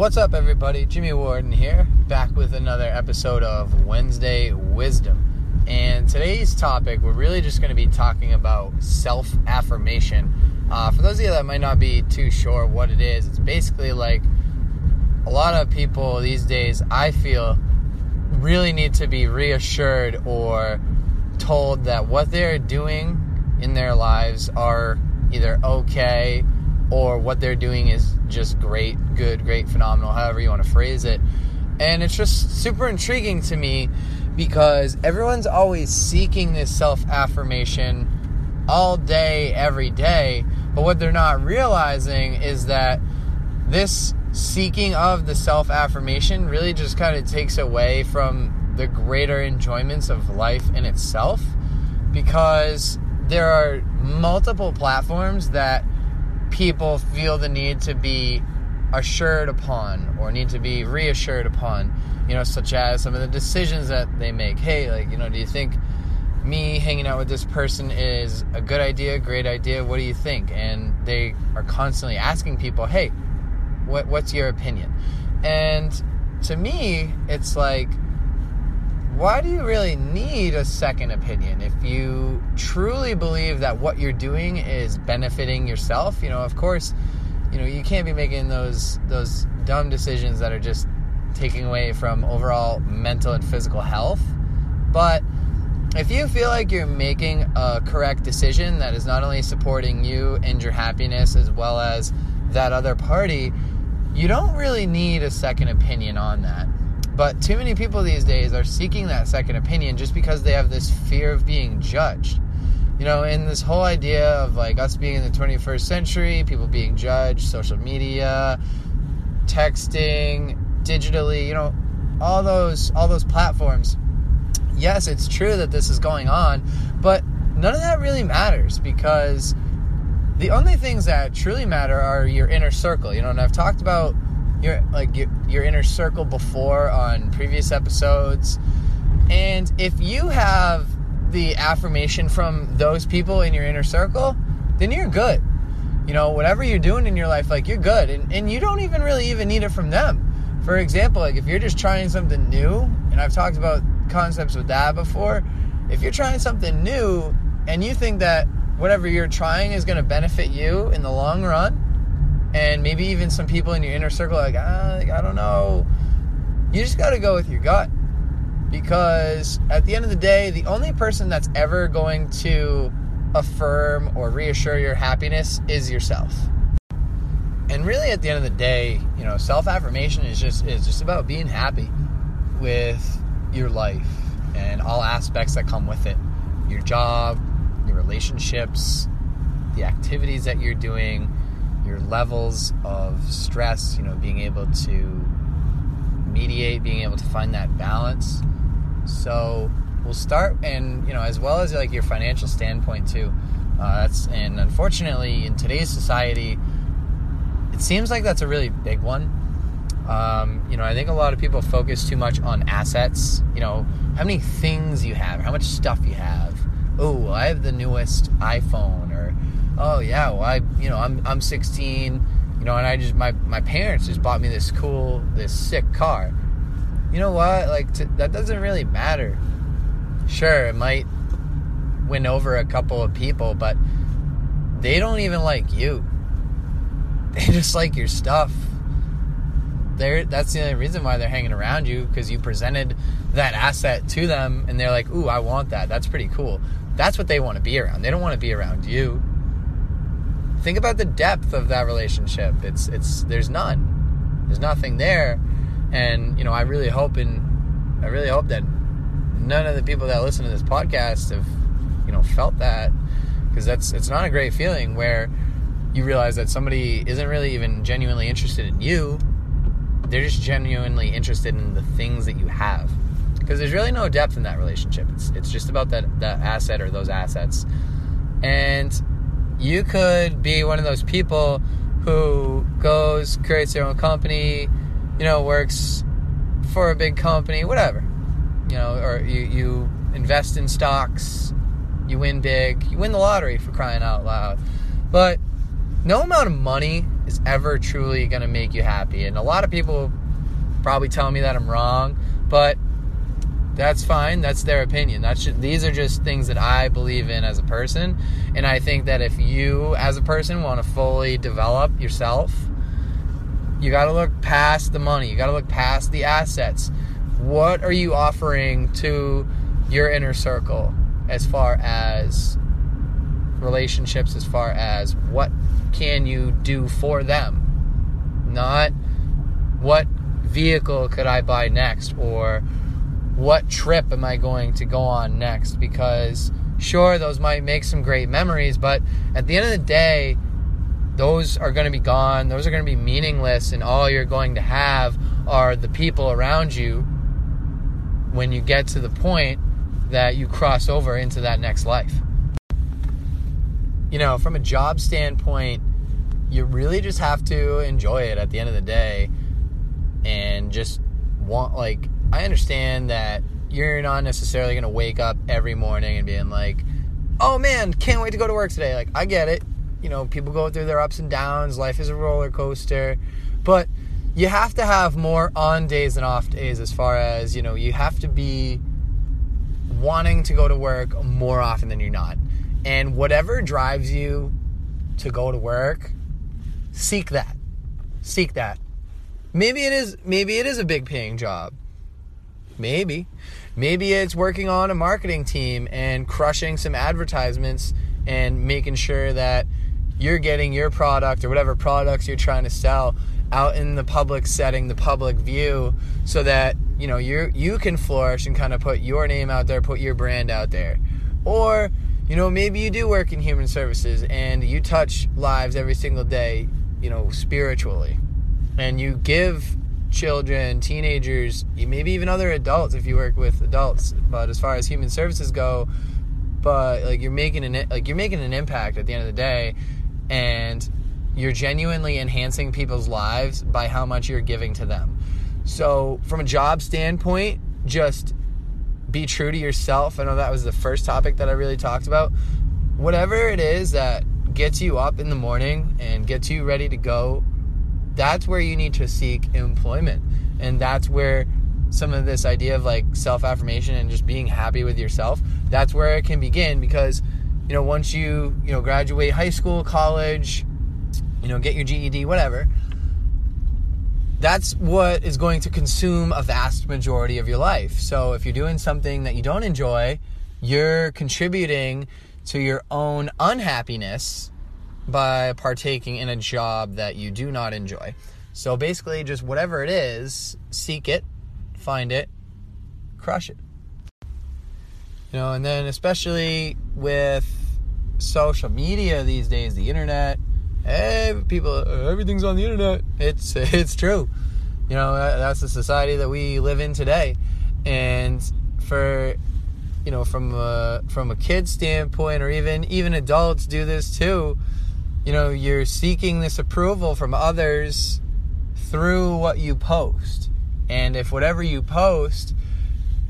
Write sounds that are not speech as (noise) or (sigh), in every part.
What's up, everybody? Jimmy Warden here, back with another episode of Wednesday Wisdom. And today's topic, we're really just going to be talking about self affirmation. Uh, for those of you that might not be too sure what it is, it's basically like a lot of people these days, I feel, really need to be reassured or told that what they're doing in their lives are either okay or what they're doing is just great, good, great, phenomenal, however you want to phrase it. And it's just super intriguing to me because everyone's always seeking this self affirmation all day, every day. But what they're not realizing is that this seeking of the self affirmation really just kind of takes away from the greater enjoyments of life in itself because there are multiple platforms that people feel the need to be assured upon or need to be reassured upon, you know, such as some of the decisions that they make. Hey, like, you know, do you think me hanging out with this person is a good idea, great idea? What do you think? And they are constantly asking people, hey, what, what's your opinion? And to me, it's like, why do you really need a second opinion if you truly believe that what you're doing is benefiting yourself? You know of course you know you can't be making those those dumb decisions that are just taking away from overall mental and physical health. But if you feel like you're making a correct decision that is not only supporting you and your happiness as well as that other party you don't really need a second opinion on that but too many people these days are seeking that second opinion just because they have this fear of being judged. You know, in this whole idea of like us being in the 21st century, people being judged, social media, texting, digitally, you know, all those all those platforms. Yes, it's true that this is going on, but none of that really matters because the only things that truly matter are your inner circle. You know, and I've talked about your like your, your inner circle before on previous episodes. And if you have the affirmation from those people in your inner circle then you're good. You know whatever you're doing in your life like you're good. And, and you don't even really even need it from them. For example like if you're just trying something new and i've talked about concepts with that before if you're trying something new and you think that whatever you're trying is going to benefit you in the long run and maybe even some people in your inner circle like ah, I don't know. You just got to go with your gut because at the end of the day, the only person that's ever going to affirm or reassure your happiness is yourself. And really, at the end of the day, you know, self affirmation is just is just about being happy with your life and all aspects that come with it. Your job, your relationships, the activities that you're doing, your levels of stress, you know, being able to mediate, being able to find that balance. So we'll start, and you know, as well as like your financial standpoint too. Uh, that's and unfortunately in today's society, it seems like that's a really big one. Um, you know, I think a lot of people focus too much on assets. You know, how many things you have, how much stuff you have. Oh, I have the newest iPhone, or oh yeah, well I you know I'm I'm 16, you know, and I just my my parents just bought me this cool this sick car. You know what? Like to, that doesn't really matter. Sure, it might win over a couple of people, but they don't even like you. (laughs) They just like your stuff. They're, that's the only reason why they're hanging around you because you presented that asset to them and they're like, "Ooh, I want that. That's pretty cool." That's what they want to be around. They don't want to be around you think about the depth of that relationship. It's it's there's none. There's nothing there. And, you know, I really hope and I really hope that none of the people that listen to this podcast have, you know, felt that because that's it's not a great feeling where you realize that somebody isn't really even genuinely interested in you. They're just genuinely interested in the things that you have. Because there's really no depth in that relationship. It's it's just about that that asset or those assets. And you could be one of those people who goes, creates their own company, you know, works for a big company, whatever. You know, or you, you invest in stocks, you win big, you win the lottery for crying out loud. But no amount of money is ever truly going to make you happy. And a lot of people probably tell me that I'm wrong, but that's fine. That's their opinion. That's just, these are just things that I believe in as a person, and I think that if you as a person want to fully develop yourself, you got to look past the money. You got to look past the assets. What are you offering to your inner circle as far as relationships as far as what can you do for them? Not what vehicle could I buy next or what trip am I going to go on next? Because sure, those might make some great memories, but at the end of the day, those are going to be gone. Those are going to be meaningless, and all you're going to have are the people around you when you get to the point that you cross over into that next life you know, from a job standpoint, you really just have to enjoy it at the end of the day and just want, like, I understand that you're not necessarily going to wake up every morning and being like, oh man, can't wait to go to work today. Like, I get it. You know, people go through their ups and downs. Life is a roller coaster. But you have to have more on days than off days as far as, you know, you have to be wanting to go to work more often than you're not. And whatever drives you to go to work, seek that. Seek that. Maybe it is maybe it is a big paying job. Maybe. Maybe it's working on a marketing team and crushing some advertisements and making sure that you're getting your product or whatever products you're trying to sell out in the public setting, the public view, so that you know you you can flourish and kind of put your name out there, put your brand out there. Or you know, maybe you do work in human services and you touch lives every single day, you know, spiritually. And you give children, teenagers, maybe even other adults if you work with adults. But as far as human services go, but like you're making an like you're making an impact at the end of the day and you're genuinely enhancing people's lives by how much you're giving to them. So, from a job standpoint, just be true to yourself. I know that was the first topic that I really talked about. Whatever it is that gets you up in the morning and gets you ready to go, that's where you need to seek employment. And that's where some of this idea of like self affirmation and just being happy with yourself, that's where it can begin because, you know, once you, you know, graduate high school, college, you know, get your GED, whatever, that's what is going to consume a vast majority of your life. So if you're doing something that you don't enjoy, you're contributing to your own unhappiness by partaking in a job that you do not enjoy. So basically, just whatever it is, seek it, find it, crush it. You know, and then especially with social media these days, the internet, hey, people, everything's on the internet. It's (laughs) it's true. You know, that's the society that we live in today. And for you know, from a, from a kid standpoint, or even even adults do this too. You know, you're seeking this approval from others through what you post, and if whatever you post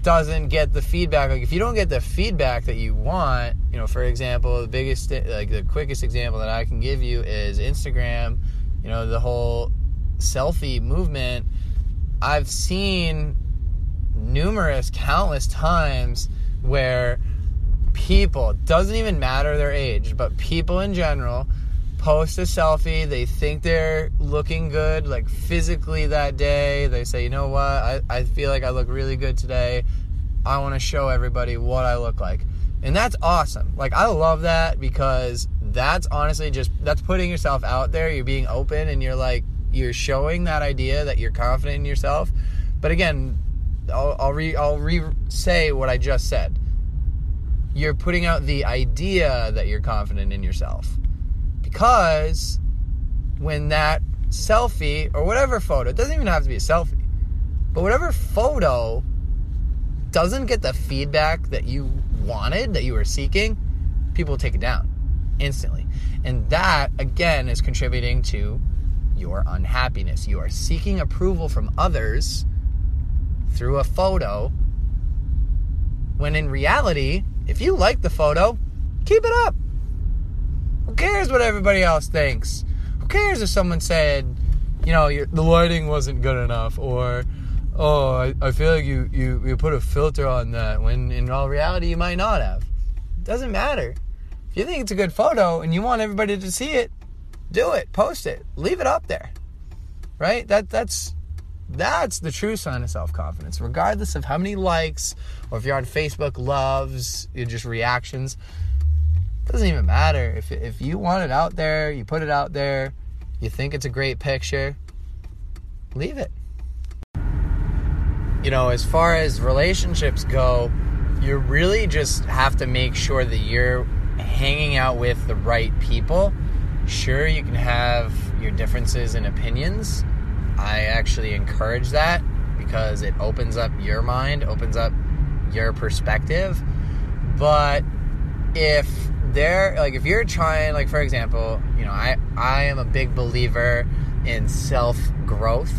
doesn't get the feedback like if you don't get the feedback that you want you know for example the biggest like the quickest example that i can give you is instagram you know the whole selfie movement. I've seen numerous countless times where people doesn't even matter their age but people in general post a selfie they think they're looking good like physically that day. They say you know what? I, I feel like i look really good today. I want to show everybody what i look like. And that's awesome. Like i love that because that's honestly just that's putting yourself out there. You're being open and you're like you're showing that idea that you're confident in yourself. But again i'll, I'll re i'll re say what i just said. You're putting out the idea that you're confident in yourself because when that selfie or whatever photo, it doesn't even have to be a selfie, but whatever photo doesn't get the feedback that you wanted, that you were seeking, people take it down instantly. And that, again, is contributing to your unhappiness. You are seeking approval from others through a photo, when in reality, if you like the photo, keep it up. Who cares what everybody else thinks? Who cares if someone said, you know, the lighting wasn't good enough or oh, I, I feel like you, you, you put a filter on that when in all reality you might not have. It Doesn't matter. If you think it's a good photo and you want everybody to see it, do it, post it, leave it up there. Right? That that's that's the true sign of self-confidence. Regardless of how many likes or if you're on Facebook loves, just reactions, doesn't even matter. If if you want it out there, you put it out there, you think it's a great picture, leave it you know, as far as relationships go, you really just have to make sure that you're hanging out with the right people. Sure, you can have your differences and opinions. I actually encourage that because it opens up your mind, opens up your perspective. But if they're like if you're trying like for example, you know, I I am a big believer in self growth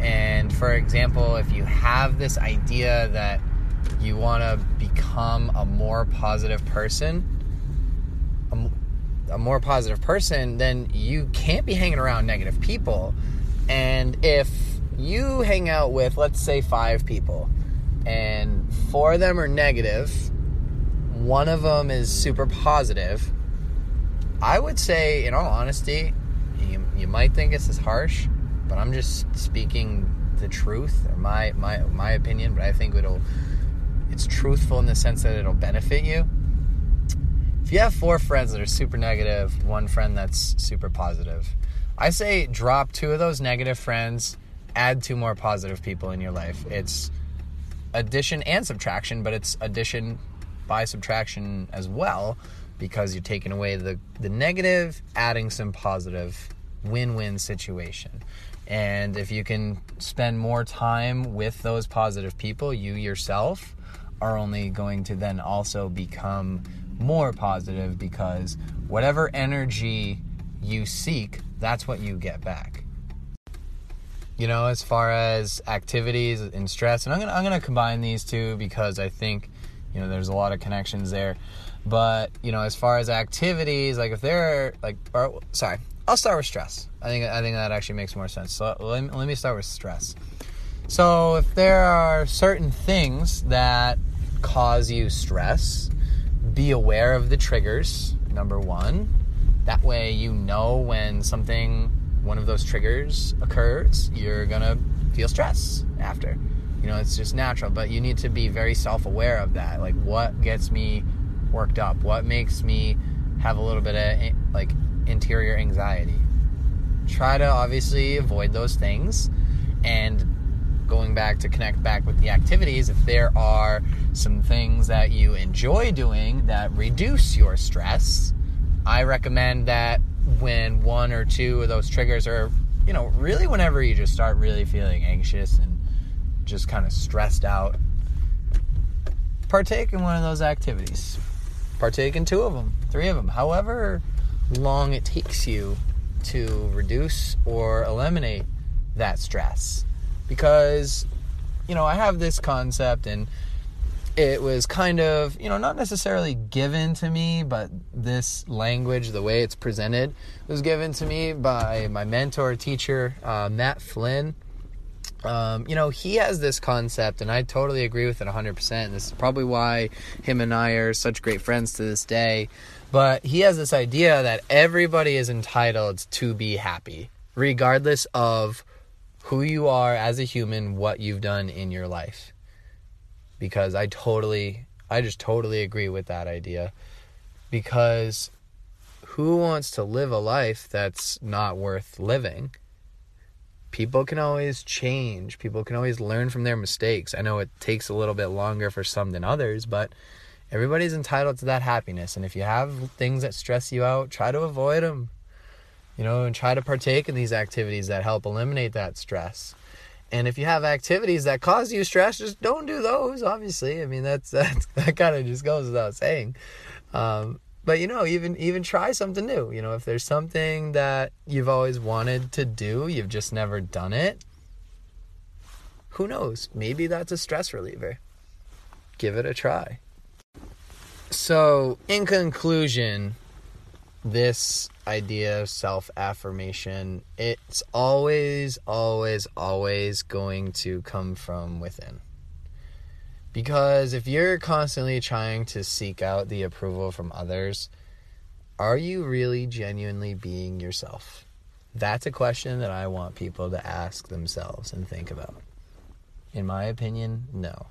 and for example, if you have this idea that you want to become a more positive person, a, a, more positive person, then you can't be hanging around negative people. And if you hang out with, let's say, five people, and four of them are negative, one of them is super positive, I would say, in all honesty, you, you might think this is harsh, but I'm just speaking the truth or my my my opinion. But I think it'll it's truthful in the sense that it'll benefit you. If you have four friends that are super negative, one friend that's super positive, I say drop two of those negative friends, add two more positive people in your life. It's addition and subtraction, but it's addition by subtraction as well because you're taking away the, the negative, adding some positive win win situation. And if you can spend more time with those positive people, you yourself are only going to then also become more positive because whatever energy you seek, that's what you get back. You know, as far as activities and stress, and I'm gonna I'm gonna combine these two because I think, you know, there's a lot of connections there. But you know, as far as activities, like if they're like, or, sorry, I'll start with stress. I think I think that actually makes more sense. So let me, let me start with stress. So if there are certain things that cause you stress, be aware of the triggers. Number one, that way you know when something, one of those triggers occurs, you're gonna feel stress after. You know, it's just natural, but you need to be very self-aware of that. Like, what gets me worked up? What makes me have a little bit of eh, like interior anxiety. Try to obviously avoid those things and going back to connect back with the activities, if there are some things that you enjoy doing that reduce your stress, I recommend that when one or two of those triggers are, you know, really whenever you just start really feeling anxious and just kind of stressed out, partake in one of those activities. Partake in two of them, three of them, however long it takes you to reduce or eliminate that stress. Because, you know, I have this concept and it was kind of, you know, not necessarily given to me, but this language, the way it's presented, was given to me by my mentor teacher, uh, Matt Flynn. Um, you know, he has this concept, and I totally agree with it 100%. This is probably why him and I are such great friends to this day. But he has this idea that everybody is entitled to be happy, regardless of who you are as a human, what you've done in your life. Because I totally, I just totally agree with that idea. Because who wants to live a life that's not worth living? People can always change. People can always learn from their mistakes. I know it takes a little bit longer for some than others, but everybody's entitled to that happiness. And if you have things that stress you out, try to avoid them. You know, and try to partake in these activities that help eliminate that stress. And if you have activities that cause you stress, just don't do those. Obviously, I mean that's, that's (laughs) that kind of just goes without saying. Um, but you know, even even try something new. You know, if there's something that you've always wanted to do, you've just never done it. Who knows? Maybe that's a stress reliever. Give it a try. So, in conclusion, this idea of self affirmation, it's always, always, always going to come from within. Because if you're constantly trying to seek out the approval from others, are you really genuinely being yourself? That's a question that I want people to ask themselves and think about. In my opinion, no.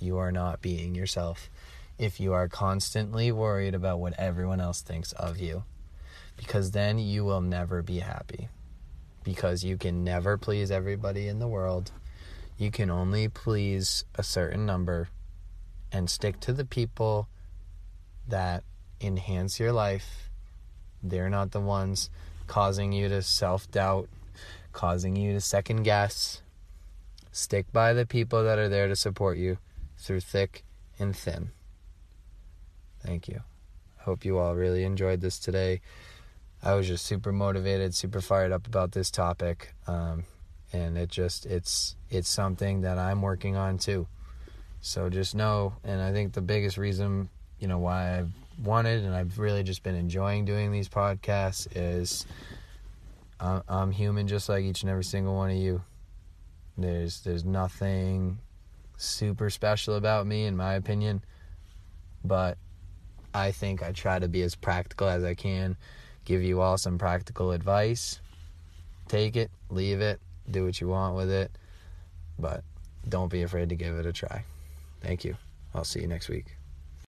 You are not being yourself if you are constantly worried about what everyone else thinks of you. Because then you will never be happy. Because you can never please everybody in the world. You can only please a certain number and stick to the people that enhance your life. They're not the ones causing you to self doubt, causing you to second guess. Stick by the people that are there to support you through thick and thin. Thank you. Hope you all really enjoyed this today. I was just super motivated, super fired up about this topic. Um, and it just it's it's something that I'm working on too. So just know, and I think the biggest reason, you know, why I've wanted and I've really just been enjoying doing these podcasts is I'm human just like each and every single one of you. There's there's nothing super special about me in my opinion, but I think I try to be as practical as I can, give you all some practical advice. Take it, leave it, do what you want with it, but don't be afraid to give it a try. Thank you. I'll see you next week.